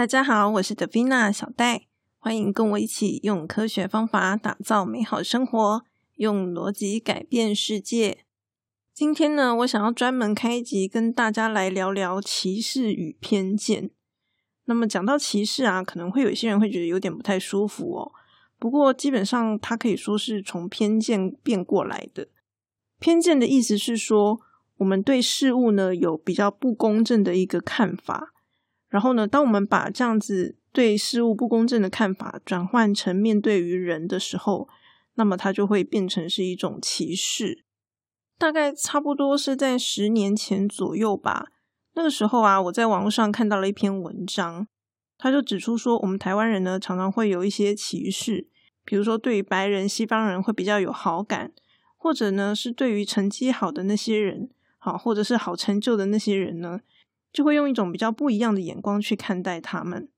大家好，我是德菲娜小戴，欢迎跟我一起用科学方法打造美好生活，用逻辑改变世界。今天呢，我想要专门开一集跟大家来聊聊歧视与偏见。那么讲到歧视啊，可能会有些人会觉得有点不太舒服哦。不过基本上，它可以说是从偏见变过来的。偏见的意思是说，我们对事物呢有比较不公正的一个看法。然后呢，当我们把这样子对事物不公正的看法转换成面对于人的时候，那么它就会变成是一种歧视。大概差不多是在十年前左右吧。那个时候啊，我在网络上看到了一篇文章，他就指出说，我们台湾人呢常常会有一些歧视，比如说对于白人、西方人会比较有好感，或者呢是对于成绩好的那些人，好或者是好成就的那些人呢。就会用一种比较不一样的眼光去看待他们。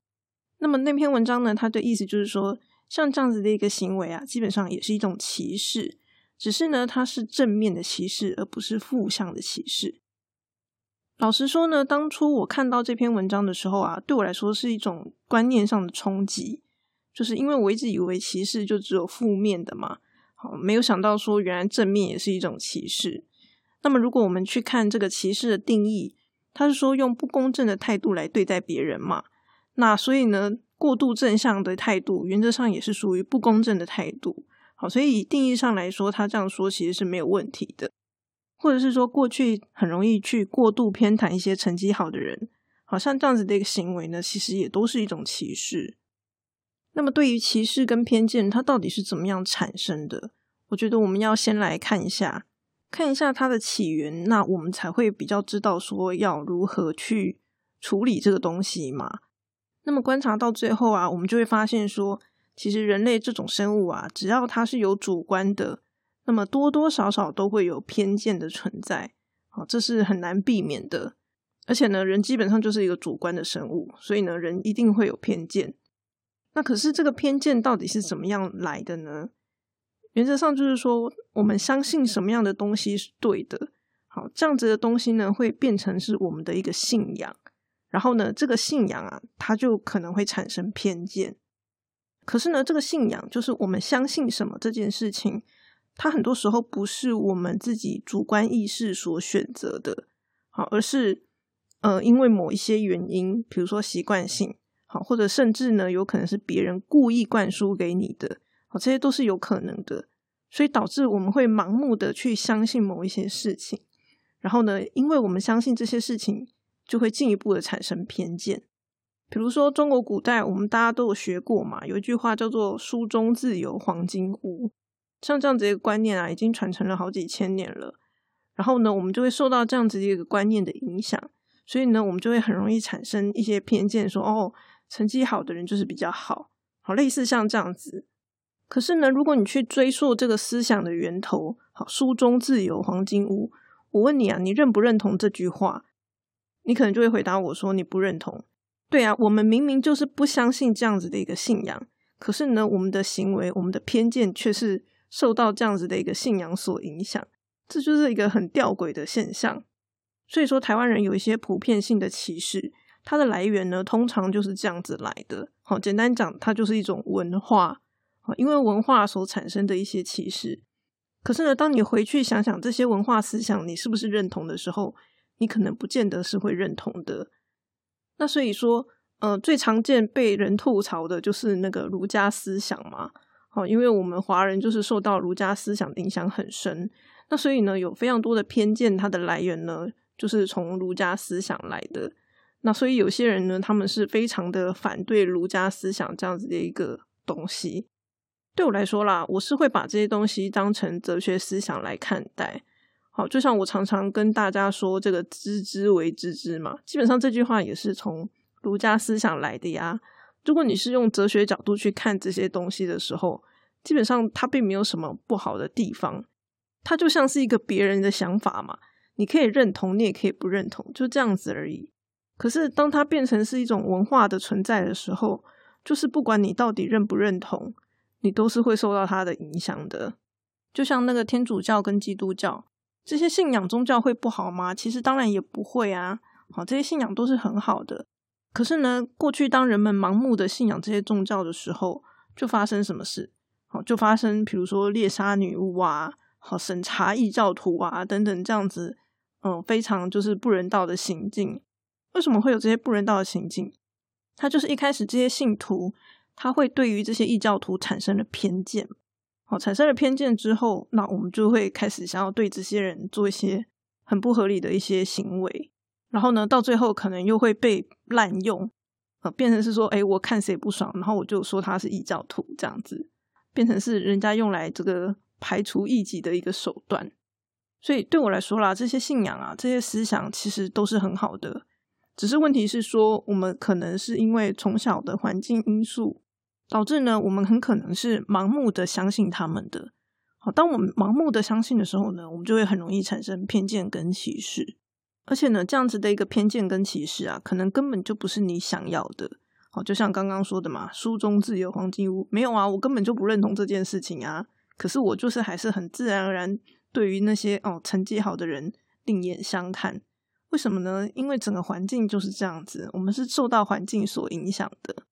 那么那篇文章呢？它的意思就是说，像这样子的一个行为啊，基本上也是一种歧视，只是呢，它是正面的歧视，而不是负向的歧视。老实说呢，当初我看到这篇文章的时候啊，对我来说是一种观念上的冲击，就是因为我一直以为歧视就只有负面的嘛，好，没有想到说原来正面也是一种歧视。那么如果我们去看这个歧视的定义，他是说用不公正的态度来对待别人嘛？那所以呢，过度正向的态度原则上也是属于不公正的态度。好，所以以定义上来说，他这样说其实是没有问题的。或者是说，过去很容易去过度偏袒一些成绩好的人，好像这样子的一个行为呢，其实也都是一种歧视。那么，对于歧视跟偏见，它到底是怎么样产生的？我觉得我们要先来看一下。看一下它的起源，那我们才会比较知道说要如何去处理这个东西嘛。那么观察到最后啊，我们就会发现说，其实人类这种生物啊，只要它是有主观的，那么多多少少都会有偏见的存在。好，这是很难避免的。而且呢，人基本上就是一个主观的生物，所以呢，人一定会有偏见。那可是这个偏见到底是怎么样来的呢？原则上就是说，我们相信什么样的东西是对的，好，这样子的东西呢，会变成是我们的一个信仰。然后呢，这个信仰啊，它就可能会产生偏见。可是呢，这个信仰就是我们相信什么这件事情，它很多时候不是我们自己主观意识所选择的，好，而是呃，因为某一些原因，比如说习惯性，好，或者甚至呢，有可能是别人故意灌输给你的。哦，这些都是有可能的，所以导致我们会盲目的去相信某一些事情，然后呢，因为我们相信这些事情，就会进一步的产生偏见。比如说，中国古代我们大家都有学过嘛，有一句话叫做“书中自有黄金屋”，像这样子一个观念啊，已经传承了好几千年了。然后呢，我们就会受到这样子的一个观念的影响，所以呢，我们就会很容易产生一些偏见，说哦，成绩好的人就是比较好，好类似像这样子。可是呢，如果你去追溯这个思想的源头，好，书中自有黄金屋。我问你啊，你认不认同这句话？你可能就会回答我说你不认同。对啊，我们明明就是不相信这样子的一个信仰，可是呢，我们的行为、我们的偏见却是受到这样子的一个信仰所影响，这就是一个很吊诡的现象。所以说，台湾人有一些普遍性的歧视，它的来源呢，通常就是这样子来的。好，简单讲，它就是一种文化。因为文化所产生的一些歧视，可是呢，当你回去想想这些文化思想，你是不是认同的时候，你可能不见得是会认同的。那所以说，呃，最常见被人吐槽的就是那个儒家思想嘛。好，因为我们华人就是受到儒家思想影响很深，那所以呢，有非常多的偏见，它的来源呢，就是从儒家思想来的。那所以有些人呢，他们是非常的反对儒家思想这样子的一个东西。对我来说啦，我是会把这些东西当成哲学思想来看待。好，就像我常常跟大家说，这个“知之为知之”嘛，基本上这句话也是从儒家思想来的呀。如果你是用哲学角度去看这些东西的时候，基本上它并没有什么不好的地方，它就像是一个别人的想法嘛，你可以认同，你也可以不认同，就这样子而已。可是当它变成是一种文化的存在的时候，就是不管你到底认不认同。你都是会受到它的影响的，就像那个天主教跟基督教这些信仰宗教会不好吗？其实当然也不会啊。好，这些信仰都是很好的，可是呢，过去当人们盲目的信仰这些宗教的时候，就发生什么事？好，就发生比如说猎杀女巫啊，好审查异教徒啊等等这样子，嗯，非常就是不人道的行径。为什么会有这些不人道的行径？他就是一开始这些信徒，他会对于这些异教徒产生了偏见。好，产生了偏见之后，那我们就会开始想要对这些人做一些很不合理的一些行为。然后呢，到最后可能又会被滥用，呃，变成是说，哎，我看谁不爽，然后我就说他是异教徒，这样子，变成是人家用来这个排除异己的一个手段。所以对我来说啦，这些信仰啊，这些思想其实都是很好的，只是问题是说，我们可能是因为从小的环境因素，导致呢，我们很可能是盲目的相信他们的。好，当我们盲目的相信的时候呢，我们就会很容易产生偏见跟歧视。而且呢，这样子的一个偏见跟歧视啊，可能根本就不是你想要的。好，就像刚刚说的嘛，“书中自有黄金屋”，没有啊，我根本就不认同这件事情啊。可是我就是还是很自然而然对于那些哦成绩好的人另眼相看。为什么呢？因为整个环境就是这样子，我们是受到环境所影响的。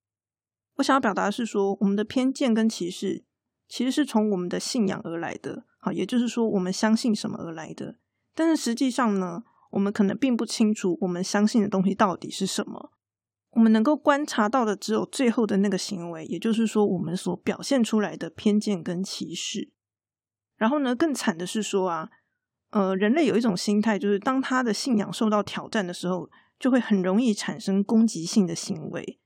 我想要表达的是说，我们的偏见跟歧视其实是从我们的信仰而来的。好，也就是说，我们相信什么而来的。但是实际上呢？我们可能并不清楚我们相信的东西到底是什么，我们能够观察到的只有最后的那个行为，也就是说，我们所表现出来的偏见跟歧视。然后呢，更惨的是说啊，呃，人类有一种心态，就是当他的信仰受到挑战的时候，就会很容易产生攻击性的行为。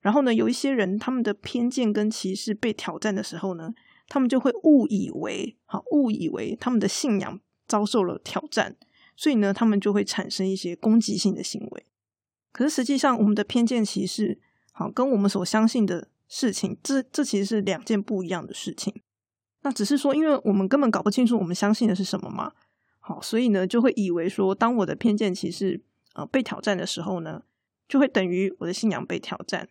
然后呢，有一些人他们的偏见跟歧视被挑战的时候呢，他们就会误以为，好，误以为他们的信仰遭受了挑战。所以呢，他们就会产生一些攻击性的行为。可是实际上，我们的偏见歧视，好，跟我们所相信的事情，这这其实是两件不一样的事情。那只是说，因为我们根本搞不清楚我们相信的是什么嘛，好，所以呢，就会以为说，当我的偏见歧视呃被挑战的时候呢，就会等于我的信仰被挑战。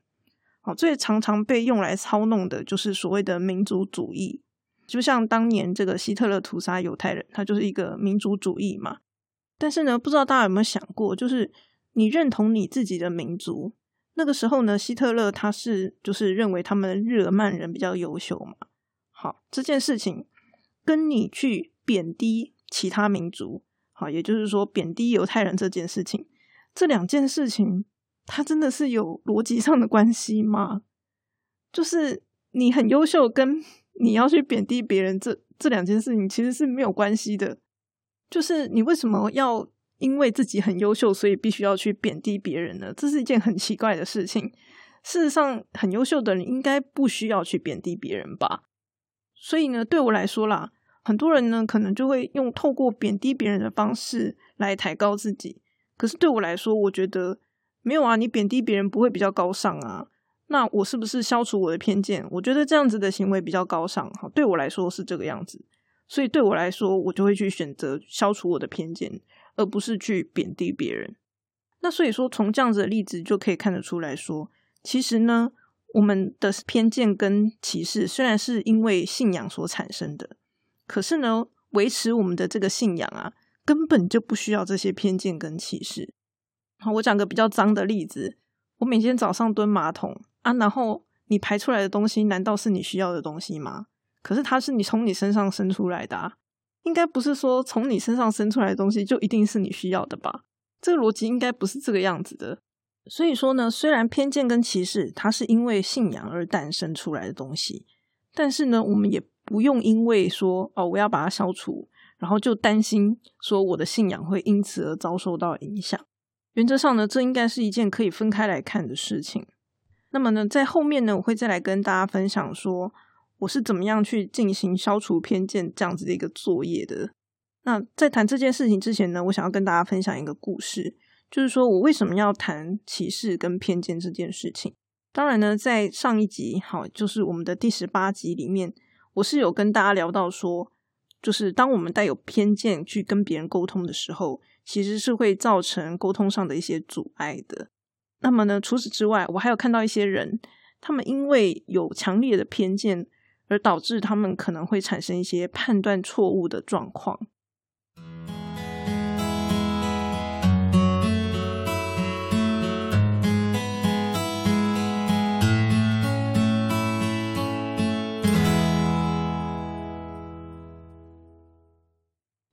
好，最常常被用来操弄的就是所谓的民族主义，就像当年这个希特勒屠杀犹太人，他就是一个民族主义嘛。但是呢，不知道大家有没有想过，就是你认同你自己的民族，那个时候呢，希特勒他是就是认为他们日耳曼人比较优秀嘛。好，这件事情跟你去贬低其他民族，好，也就是说贬低犹太人这件事情，这两件事情，它真的是有逻辑上的关系吗？就是你很优秀，跟你要去贬低别人，这这两件事情其实是没有关系的。就是你为什么要因为自己很优秀，所以必须要去贬低别人呢？这是一件很奇怪的事情。事实上，很优秀的人应该不需要去贬低别人吧？所以呢，对我来说啦，很多人呢可能就会用透过贬低别人的方式来抬高自己。可是对我来说，我觉得没有啊，你贬低别人不会比较高尚啊？那我是不是消除我的偏见？我觉得这样子的行为比较高尚。好，对我来说是这个样子。所以对我来说，我就会去选择消除我的偏见，而不是去贬低别人。那所以说，从这样子的例子就可以看得出来说，其实呢，我们的偏见跟歧视虽然是因为信仰所产生的，可是呢，维持我们的这个信仰啊，根本就不需要这些偏见跟歧视。好，我讲个比较脏的例子，我每天早上蹲马桶啊，然后你排出来的东西，难道是你需要的东西吗？可是它是你从你身上生出来的，应该不是说从你身上生出来的东西就一定是你需要的吧？这个逻辑应该不是这个样子的。所以说呢，虽然偏见跟歧视它是因为信仰而诞生出来的东西，但是呢，我们也不用因为说哦我要把它消除，然后就担心说我的信仰会因此而遭受到影响。原则上呢，这应该是一件可以分开来看的事情。那么呢，在后面呢，我会再来跟大家分享说。我是怎么样去进行消除偏见这样子的一个作业的？那在谈这件事情之前呢，我想要跟大家分享一个故事，就是说我为什么要谈歧视跟偏见这件事情。当然呢，在上一集，好，就是我们的第十八集里面，我是有跟大家聊到说，就是当我们带有偏见去跟别人沟通的时候，其实是会造成沟通上的一些阻碍的。那么呢，除此之外，我还有看到一些人，他们因为有强烈的偏见。而导致他们可能会产生一些判断错误的状况。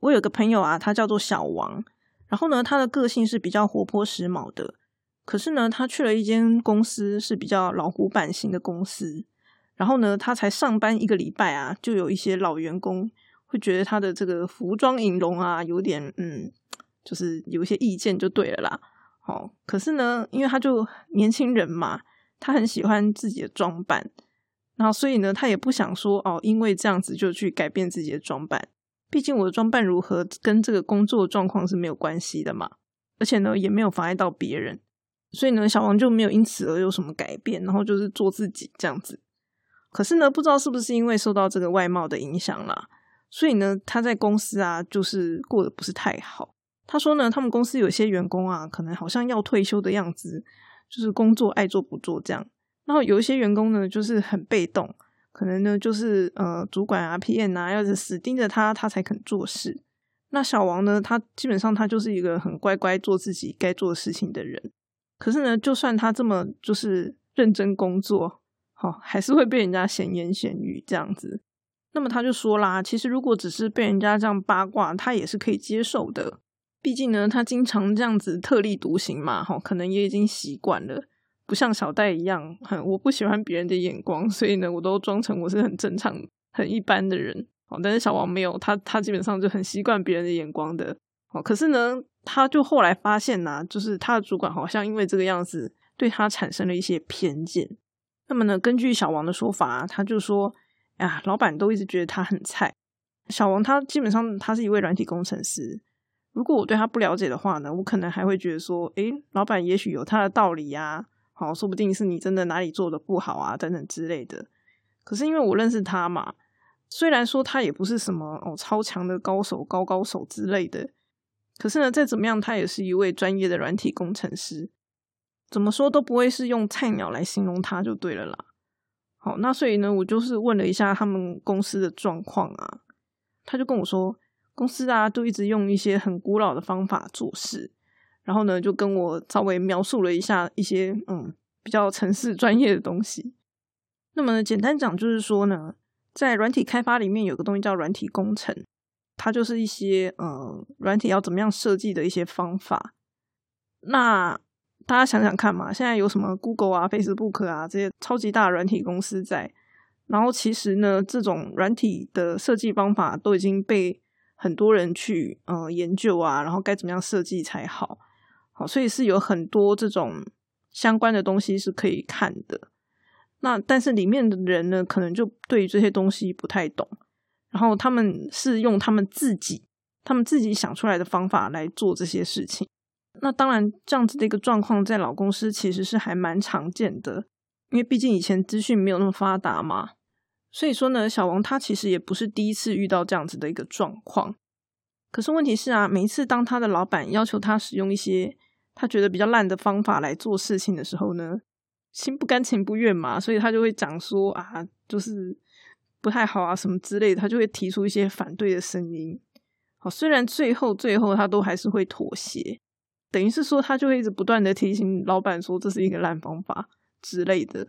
我有个朋友啊，他叫做小王，然后呢，他的个性是比较活泼时髦的。可是呢，他去了一间公司是比较老古板型的公司，然后呢，他才上班一个礼拜啊，就有一些老员工会觉得他的这个服装引容啊，有点嗯，就是有一些意见就对了啦。好，可是呢，因为他就年轻人嘛，他很喜欢自己的装扮，然后所以呢，他也不想说哦，因为这样子就去改变自己的装扮。毕竟我的装扮如何跟这个工作状况是没有关系的嘛，而且呢，也没有妨碍到别人。所以呢，小王就没有因此而有什么改变，然后就是做自己这样子。可是呢，不知道是不是因为受到这个外貌的影响啦，所以呢，他在公司啊，就是过得不是太好。他说呢，他们公司有些员工啊，可能好像要退休的样子，就是工作爱做不做这样。然后有一些员工呢，就是很被动，可能呢就是呃，主管啊、PM 啊，要是死盯着他，他才肯做事。那小王呢，他基本上他就是一个很乖乖做自己该做的事情的人。可是呢，就算他这么就是认真工作，好，还是会被人家闲言闲语这样子。那么他就说啦，其实如果只是被人家这样八卦，他也是可以接受的。毕竟呢，他经常这样子特立独行嘛，哈，可能也已经习惯了，不像小戴一样，很我不喜欢别人的眼光，所以呢，我都装成我是很正常、很一般的人。哦，但是小王没有，他他基本上就很习惯别人的眼光的。哦，可是呢。他就后来发现呐，就是他的主管好像因为这个样子对他产生了一些偏见。那么呢，根据小王的说法，他就说：“呀，老板都一直觉得他很菜。小王他基本上他是一位软体工程师。如果我对他不了解的话呢，我可能还会觉得说：，诶，老板也许有他的道理呀。好，说不定是你真的哪里做的不好啊，等等之类的。可是因为我认识他嘛，虽然说他也不是什么哦超强的高手、高高手之类的。”可是呢，再怎么样，他也是一位专业的软体工程师，怎么说都不会是用菜鸟来形容他就对了啦。好，那所以呢，我就是问了一下他们公司的状况啊，他就跟我说，公司啊都一直用一些很古老的方法做事，然后呢，就跟我稍微描述了一下一些嗯比较城市专业的东西。那么简单讲就是说呢，在软体开发里面有个东西叫软体工程。它就是一些呃软体要怎么样设计的一些方法。那大家想想看嘛，现在有什么 Google 啊、Facebook 啊这些超级大软体公司在，然后其实呢，这种软体的设计方法都已经被很多人去呃研究啊，然后该怎么样设计才好，好，所以是有很多这种相关的东西是可以看的。那但是里面的人呢，可能就对于这些东西不太懂。然后他们是用他们自己、他们自己想出来的方法来做这些事情。那当然，这样子的一个状况在老公司其实是还蛮常见的，因为毕竟以前资讯没有那么发达嘛。所以说呢，小王他其实也不是第一次遇到这样子的一个状况。可是问题是啊，每一次当他的老板要求他使用一些他觉得比较烂的方法来做事情的时候呢，心不甘情不愿嘛，所以他就会讲说啊，就是。不太好啊，什么之类的，他就会提出一些反对的声音。好，虽然最后最后他都还是会妥协，等于是说他就会一直不断的提醒老板说这是一个烂方法之类的。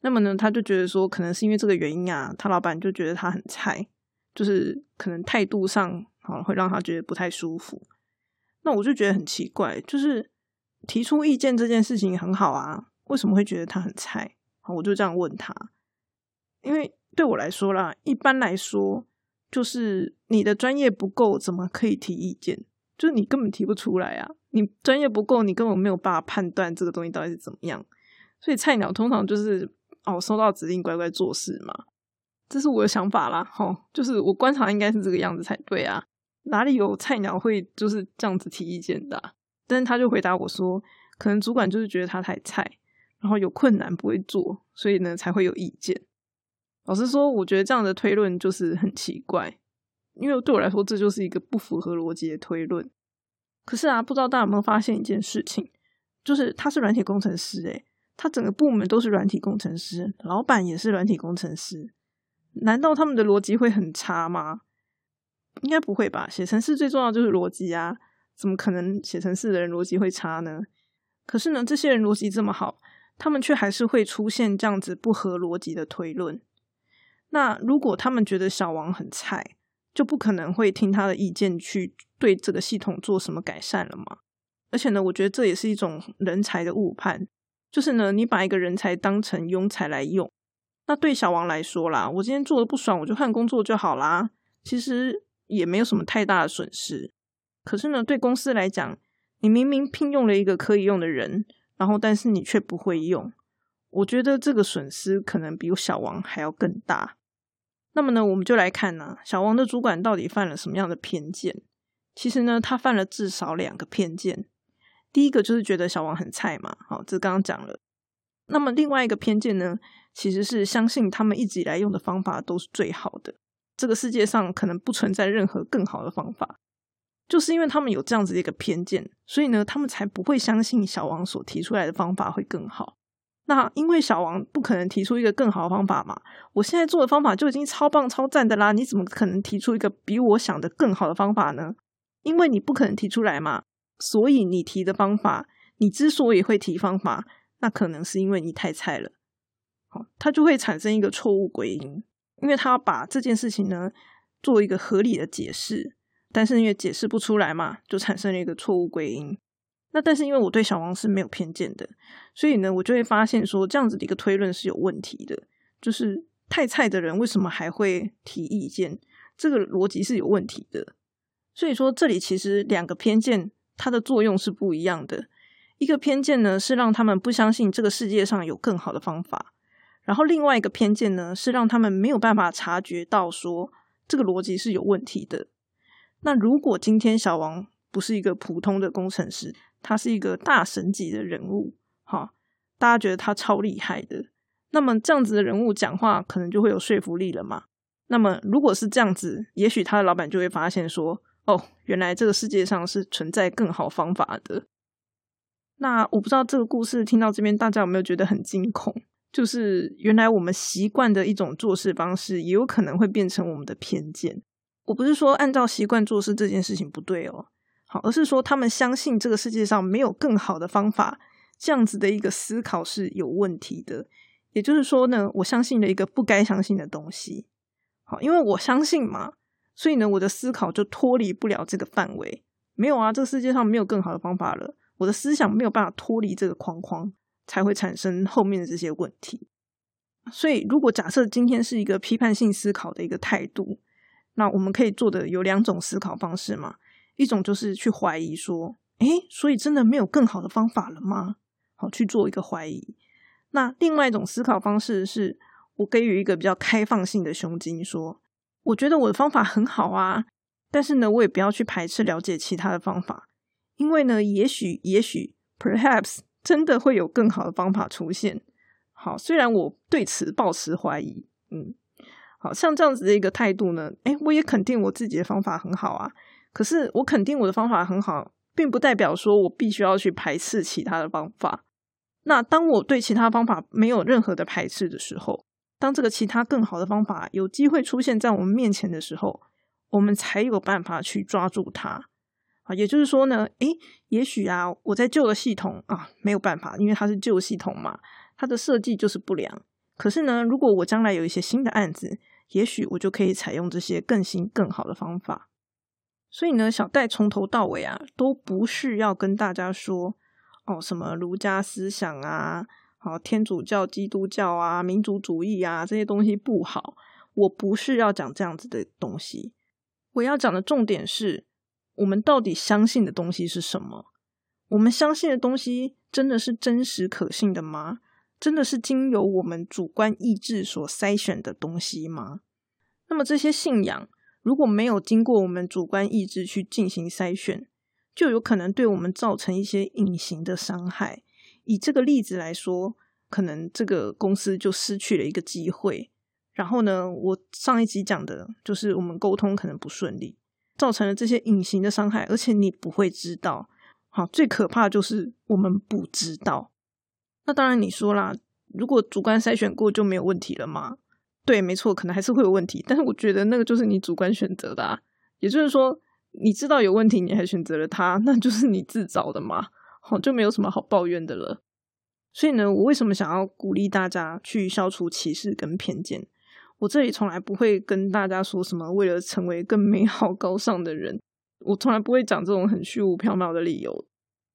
那么呢，他就觉得说可能是因为这个原因啊，他老板就觉得他很菜，就是可能态度上好会让他觉得不太舒服。那我就觉得很奇怪，就是提出意见这件事情很好啊，为什么会觉得他很菜？好，我就这样问他，因为。对我来说啦，一般来说，就是你的专业不够，怎么可以提意见？就是你根本提不出来啊！你专业不够，你根本没有办法判断这个东西到底是怎么样。所以菜鸟通常就是哦，收到指令乖乖做事嘛。这是我的想法啦，吼，就是我观察应该是这个样子才对啊。哪里有菜鸟会就是这样子提意见的？但是他就回答我说，可能主管就是觉得他太菜，然后有困难不会做，所以呢才会有意见。老实说，我觉得这样的推论就是很奇怪，因为对我来说，这就是一个不符合逻辑的推论。可是啊，不知道大家有没有发现一件事情，就是他是软体工程师，诶他整个部门都是软体工程师，老板也是软体工程师，难道他们的逻辑会很差吗？应该不会吧？写程式最重要就是逻辑啊，怎么可能写程式的人逻辑会差呢？可是呢，这些人逻辑这么好，他们却还是会出现这样子不合逻辑的推论。那如果他们觉得小王很菜，就不可能会听他的意见去对这个系统做什么改善了嘛。而且呢，我觉得这也是一种人才的误判，就是呢，你把一个人才当成庸才来用。那对小王来说啦，我今天做的不爽，我就换工作就好啦，其实也没有什么太大的损失。可是呢，对公司来讲，你明明聘用了一个可以用的人，然后但是你却不会用，我觉得这个损失可能比小王还要更大。那么呢，我们就来看呢，小王的主管到底犯了什么样的偏见？其实呢，他犯了至少两个偏见。第一个就是觉得小王很菜嘛，好，这刚刚讲了。那么另外一个偏见呢？其实是相信他们一直以来用的方法都是最好的，这个世界上可能不存在任何更好的方法，就是因为他们有这样子的一个偏见，所以呢，他们才不会相信小王所提出来的方法会更好。那因为小王不可能提出一个更好的方法嘛，我现在做的方法就已经超棒超赞的啦，你怎么可能提出一个比我想的更好的方法呢？因为你不可能提出来嘛，所以你提的方法，你之所以会提方法，那可能是因为你太菜了。好，他就会产生一个错误归因，因为他把这件事情呢做一个合理的解释，但是因为解释不出来嘛，就产生了一个错误归因。那但是因为我对小王是没有偏见的，所以呢，我就会发现说这样子的一个推论是有问题的，就是太菜的人为什么还会提意见？这个逻辑是有问题的。所以说这里其实两个偏见它的作用是不一样的，一个偏见呢是让他们不相信这个世界上有更好的方法。然后另外一个偏见呢，是让他们没有办法察觉到说这个逻辑是有问题的。那如果今天小王不是一个普通的工程师，他是一个大神级的人物，哈，大家觉得他超厉害的，那么这样子的人物讲话可能就会有说服力了嘛？那么如果是这样子，也许他的老板就会发现说，哦，原来这个世界上是存在更好方法的。那我不知道这个故事听到这边，大家有没有觉得很惊恐？就是原来我们习惯的一种做事方式，也有可能会变成我们的偏见。我不是说按照习惯做事这件事情不对哦，好，而是说他们相信这个世界上没有更好的方法，这样子的一个思考是有问题的。也就是说呢，我相信了一个不该相信的东西。好，因为我相信嘛，所以呢，我的思考就脱离不了这个范围。没有啊，这个世界上没有更好的方法了，我的思想没有办法脱离这个框框。才会产生后面的这些问题。所以，如果假设今天是一个批判性思考的一个态度，那我们可以做的有两种思考方式嘛。一种就是去怀疑说，诶，所以真的没有更好的方法了吗？好，去做一个怀疑。那另外一种思考方式是，我给予一个比较开放性的胸襟，说，我觉得我的方法很好啊，但是呢，我也不要去排斥了解其他的方法，因为呢，也许，也许，perhaps。真的会有更好的方法出现？好，虽然我对此抱持怀疑，嗯，好像这样子的一个态度呢，诶，我也肯定我自己的方法很好啊。可是我肯定我的方法很好，并不代表说我必须要去排斥其他的方法。那当我对其他方法没有任何的排斥的时候，当这个其他更好的方法有机会出现在我们面前的时候，我们才有办法去抓住它。也就是说呢，诶，也许啊，我在旧的系统啊没有办法，因为它是旧系统嘛，它的设计就是不良。可是呢，如果我将来有一些新的案子，也许我就可以采用这些更新、更好的方法。所以呢，小戴从头到尾啊，都不是要跟大家说哦，什么儒家思想啊，好天主教、基督教啊、民族主义啊这些东西不好。我不是要讲这样子的东西，我要讲的重点是。我们到底相信的东西是什么？我们相信的东西真的是真实可信的吗？真的是经由我们主观意志所筛选的东西吗？那么这些信仰如果没有经过我们主观意志去进行筛选，就有可能对我们造成一些隐形的伤害。以这个例子来说，可能这个公司就失去了一个机会。然后呢，我上一集讲的就是我们沟通可能不顺利。造成了这些隐形的伤害，而且你不会知道。好，最可怕的就是我们不知道。那当然，你说啦，如果主观筛选过就没有问题了吗？对，没错，可能还是会有问题。但是我觉得那个就是你主观选择的，啊，也就是说，你知道有问题，你还选择了它，那就是你自找的嘛。好，就没有什么好抱怨的了。所以呢，我为什么想要鼓励大家去消除歧视跟偏见？我这里从来不会跟大家说什么为了成为更美好高尚的人，我从来不会讲这种很虚无缥缈的理由，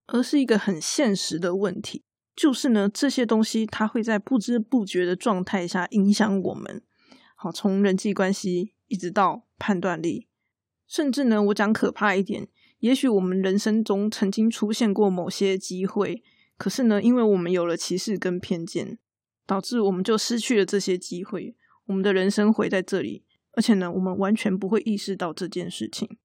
而是一个很现实的问题，就是呢，这些东西它会在不知不觉的状态下影响我们。好，从人际关系一直到判断力，甚至呢，我讲可怕一点，也许我们人生中曾经出现过某些机会，可是呢，因为我们有了歧视跟偏见，导致我们就失去了这些机会。我们的人生毁在这里，而且呢，我们完全不会意识到这件事情。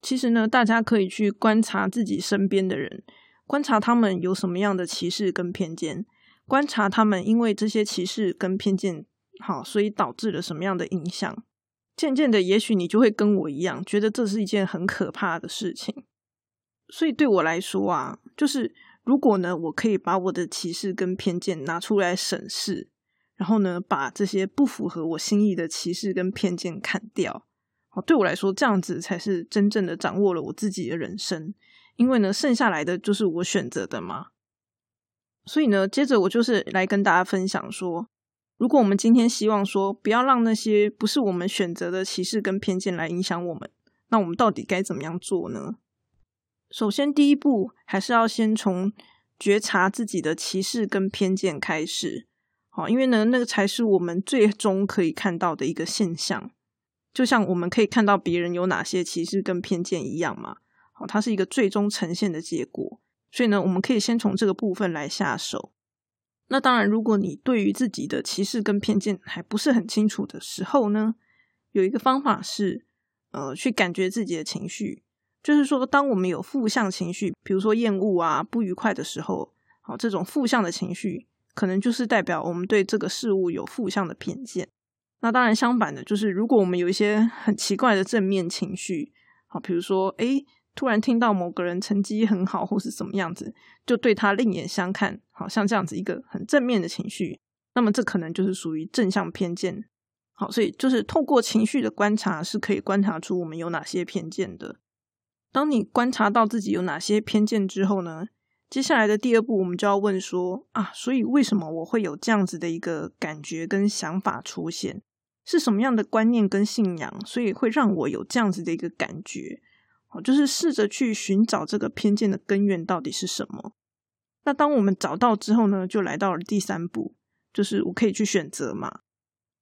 其实呢，大家可以去观察自己身边的人，观察他们有什么样的歧视跟偏见，观察他们因为这些歧视跟偏见，好，所以导致了什么样的影响。渐渐的，也许你就会跟我一样，觉得这是一件很可怕的事情。所以对我来说啊，就是如果呢，我可以把我的歧视跟偏见拿出来审视。然后呢，把这些不符合我心意的歧视跟偏见砍掉。好，对我来说，这样子才是真正的掌握了我自己的人生。因为呢，剩下来的就是我选择的嘛。所以呢，接着我就是来跟大家分享说，如果我们今天希望说不要让那些不是我们选择的歧视跟偏见来影响我们，那我们到底该怎么样做呢？首先，第一步还是要先从觉察自己的歧视跟偏见开始。好，因为呢，那个才是我们最终可以看到的一个现象，就像我们可以看到别人有哪些歧视跟偏见一样嘛。好，它是一个最终呈现的结果，所以呢，我们可以先从这个部分来下手。那当然，如果你对于自己的歧视跟偏见还不是很清楚的时候呢，有一个方法是，呃，去感觉自己的情绪，就是说，当我们有负向情绪，比如说厌恶啊、不愉快的时候，好，这种负向的情绪。可能就是代表我们对这个事物有负向的偏见。那当然，相反的，就是如果我们有一些很奇怪的正面情绪，好，比如说，诶，突然听到某个人成绩很好，或是怎么样子，就对他另眼相看，好像这样子一个很正面的情绪，那么这可能就是属于正向偏见。好，所以就是透过情绪的观察，是可以观察出我们有哪些偏见的。当你观察到自己有哪些偏见之后呢？接下来的第二步，我们就要问说啊，所以为什么我会有这样子的一个感觉跟想法出现？是什么样的观念跟信仰，所以会让我有这样子的一个感觉？哦，就是试着去寻找这个偏见的根源到底是什么。那当我们找到之后呢，就来到了第三步，就是我可以去选择嘛。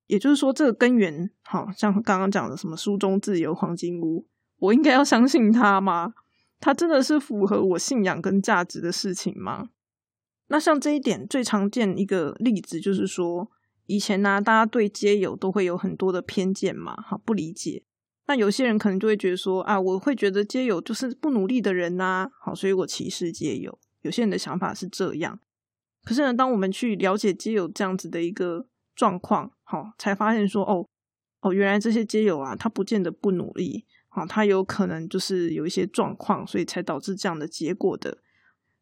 也就是说，这个根源，好像刚刚讲的什么书中自有黄金屋，我应该要相信它吗？它真的是符合我信仰跟价值的事情吗？那像这一点最常见一个例子就是说，以前呢，大家对街友都会有很多的偏见嘛，哈，不理解。那有些人可能就会觉得说，啊，我会觉得街友就是不努力的人呐，好，所以我歧视街友。有些人的想法是这样。可是呢，当我们去了解街友这样子的一个状况，好，才发现说，哦，哦，原来这些街友啊，他不见得不努力。好，他有可能就是有一些状况，所以才导致这样的结果的。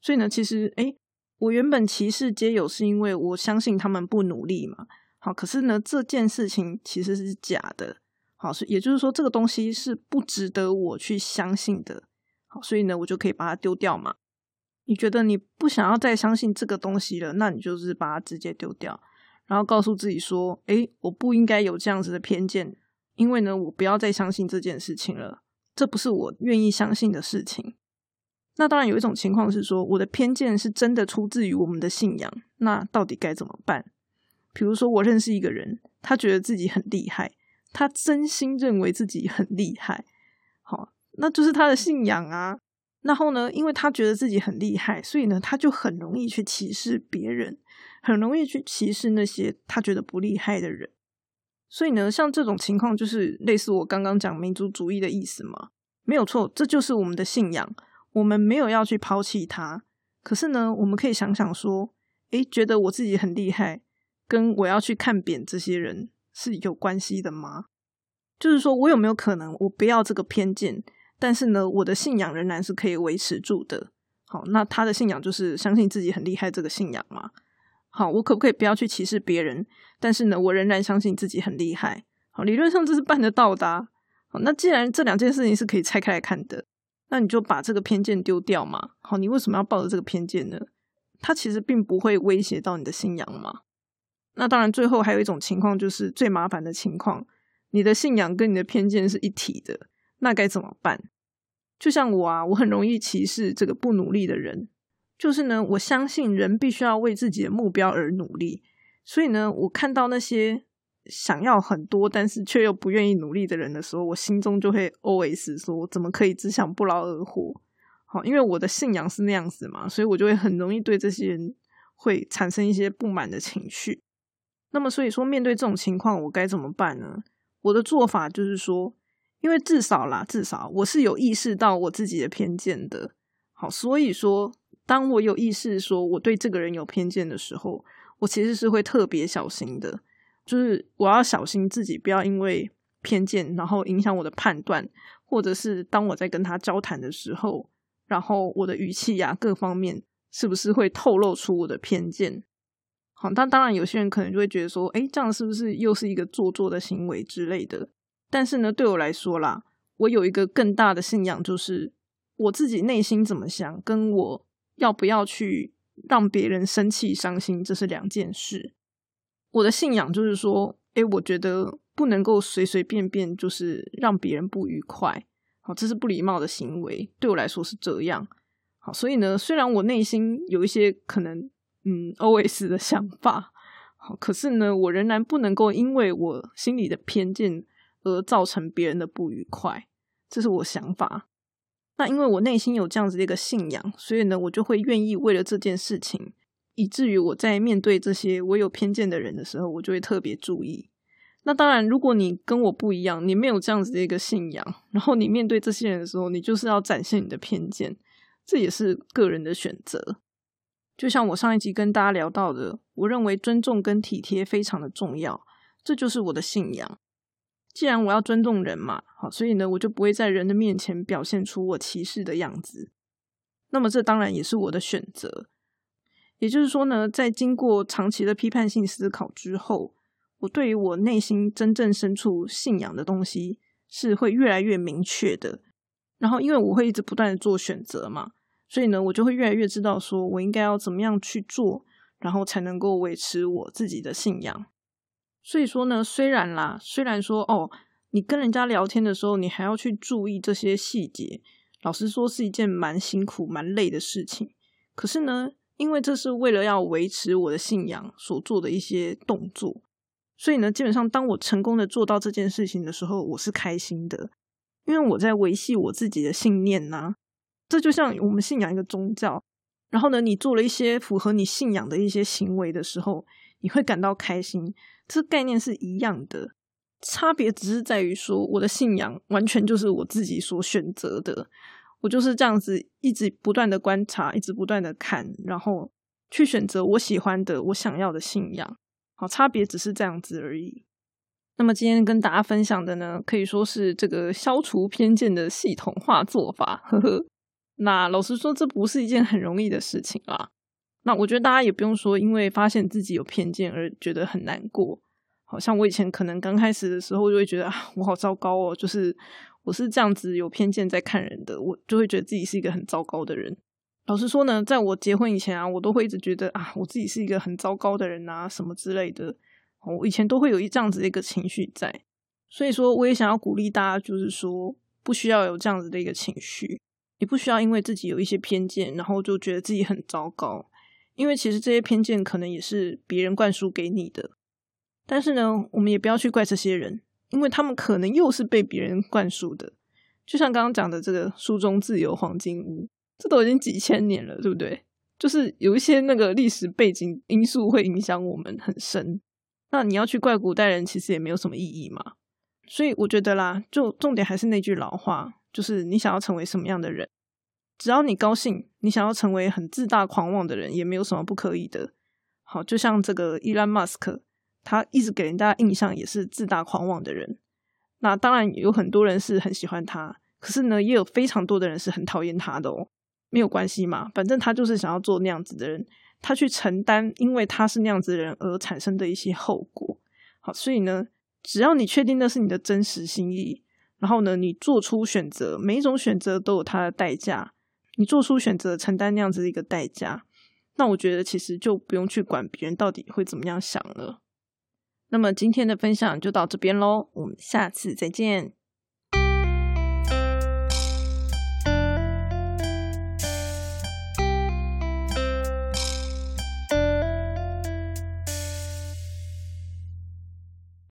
所以呢，其实，诶我原本歧视皆有，是因为我相信他们不努力嘛。好，可是呢，这件事情其实是假的。好，是也就是说，这个东西是不值得我去相信的。好，所以呢，我就可以把它丢掉嘛。你觉得你不想要再相信这个东西了，那你就是把它直接丢掉，然后告诉自己说，诶我不应该有这样子的偏见。因为呢，我不要再相信这件事情了，这不是我愿意相信的事情。那当然有一种情况是说，我的偏见是真的出自于我们的信仰，那到底该怎么办？比如说，我认识一个人，他觉得自己很厉害，他真心认为自己很厉害，好，那就是他的信仰啊。然后呢，因为他觉得自己很厉害，所以呢，他就很容易去歧视别人，很容易去歧视那些他觉得不厉害的人。所以呢，像这种情况就是类似我刚刚讲民族主义的意思嘛，没有错，这就是我们的信仰，我们没有要去抛弃它。可是呢，我们可以想想说，诶，觉得我自己很厉害，跟我要去看扁这些人是有关系的吗？就是说我有没有可能，我不要这个偏见，但是呢，我的信仰仍然是可以维持住的。好，那他的信仰就是相信自己很厉害这个信仰嘛。好，我可不可以不要去歧视别人？但是呢，我仍然相信自己很厉害。好，理论上这是办得到的。好，那既然这两件事情是可以拆开来看的，那你就把这个偏见丢掉嘛。好，你为什么要抱着这个偏见呢？它其实并不会威胁到你的信仰嘛。那当然，最后还有一种情况就是最麻烦的情况，你的信仰跟你的偏见是一体的，那该怎么办？就像我啊，我很容易歧视这个不努力的人。就是呢，我相信人必须要为自己的目标而努力，所以呢，我看到那些想要很多但是却又不愿意努力的人的时候，我心中就会 always 说：怎么可以只想不劳而获？好，因为我的信仰是那样子嘛，所以我就会很容易对这些人会产生一些不满的情绪。那么，所以说面对这种情况，我该怎么办呢？我的做法就是说，因为至少啦，至少我是有意识到我自己的偏见的。好，所以说。当我有意识说我对这个人有偏见的时候，我其实是会特别小心的，就是我要小心自己不要因为偏见，然后影响我的判断，或者是当我在跟他交谈的时候，然后我的语气呀各方面是不是会透露出我的偏见？好，但当然有些人可能就会觉得说，哎，这样是不是又是一个做作的行为之类的？但是呢，对我来说啦，我有一个更大的信仰，就是我自己内心怎么想，跟我。要不要去让别人生气、伤心，这是两件事。我的信仰就是说，诶，我觉得不能够随随便便就是让别人不愉快，好，这是不礼貌的行为。对我来说是这样。好，所以呢，虽然我内心有一些可能，嗯，OS 的想法，好，可是呢，我仍然不能够因为我心里的偏见而造成别人的不愉快，这是我想法。那因为我内心有这样子的一个信仰，所以呢，我就会愿意为了这件事情，以至于我在面对这些我有偏见的人的时候，我就会特别注意。那当然，如果你跟我不一样，你没有这样子的一个信仰，然后你面对这些人的时候，你就是要展现你的偏见，这也是个人的选择。就像我上一集跟大家聊到的，我认为尊重跟体贴非常的重要，这就是我的信仰。既然我要尊重人嘛，好，所以呢，我就不会在人的面前表现出我歧视的样子。那么，这当然也是我的选择。也就是说呢，在经过长期的批判性思考之后，我对于我内心真正深处信仰的东西是会越来越明确的。然后，因为我会一直不断的做选择嘛，所以呢，我就会越来越知道说我应该要怎么样去做，然后才能够维持我自己的信仰。所以说呢，虽然啦，虽然说哦，你跟人家聊天的时候，你还要去注意这些细节，老实说是一件蛮辛苦、蛮累的事情。可是呢，因为这是为了要维持我的信仰所做的一些动作，所以呢，基本上当我成功的做到这件事情的时候，我是开心的，因为我在维系我自己的信念呐。这就像我们信仰一个宗教，然后呢，你做了一些符合你信仰的一些行为的时候，你会感到开心。这概念是一样的，差别只是在于说，我的信仰完全就是我自己所选择的，我就是这样子一直不断的观察，一直不断的看，然后去选择我喜欢的、我想要的信仰。好，差别只是这样子而已。那么今天跟大家分享的呢，可以说是这个消除偏见的系统化做法。呵呵，那老实说，这不是一件很容易的事情啊。那我觉得大家也不用说，因为发现自己有偏见而觉得很难过。好像我以前可能刚开始的时候就会觉得啊，我好糟糕哦，就是我是这样子有偏见在看人的，我就会觉得自己是一个很糟糕的人。老实说呢，在我结婚以前啊，我都会一直觉得啊，我自己是一个很糟糕的人啊，什么之类的。我以前都会有一这样子的一个情绪在，所以说我也想要鼓励大家，就是说不需要有这样子的一个情绪，也不需要因为自己有一些偏见，然后就觉得自己很糟糕。因为其实这些偏见可能也是别人灌输给你的，但是呢，我们也不要去怪这些人，因为他们可能又是被别人灌输的。就像刚刚讲的这个书中自有黄金屋，这都已经几千年了，对不对？就是有一些那个历史背景因素会影响我们很深。那你要去怪古代人，其实也没有什么意义嘛。所以我觉得啦，就重点还是那句老话，就是你想要成为什么样的人。只要你高兴，你想要成为很自大狂妄的人，也没有什么不可以的。好，就像这个伊兰马斯克，他一直给人大家印象也是自大狂妄的人。那当然有很多人是很喜欢他，可是呢，也有非常多的人是很讨厌他的哦。没有关系嘛，反正他就是想要做那样子的人，他去承担因为他是那样子的人而产生的一些后果。好，所以呢，只要你确定那是你的真实心意，然后呢，你做出选择，每一种选择都有它的代价。你做出选择，承担那样子的一个代价，那我觉得其实就不用去管别人到底会怎么样想了。那么今天的分享就到这边喽，我们下次再见。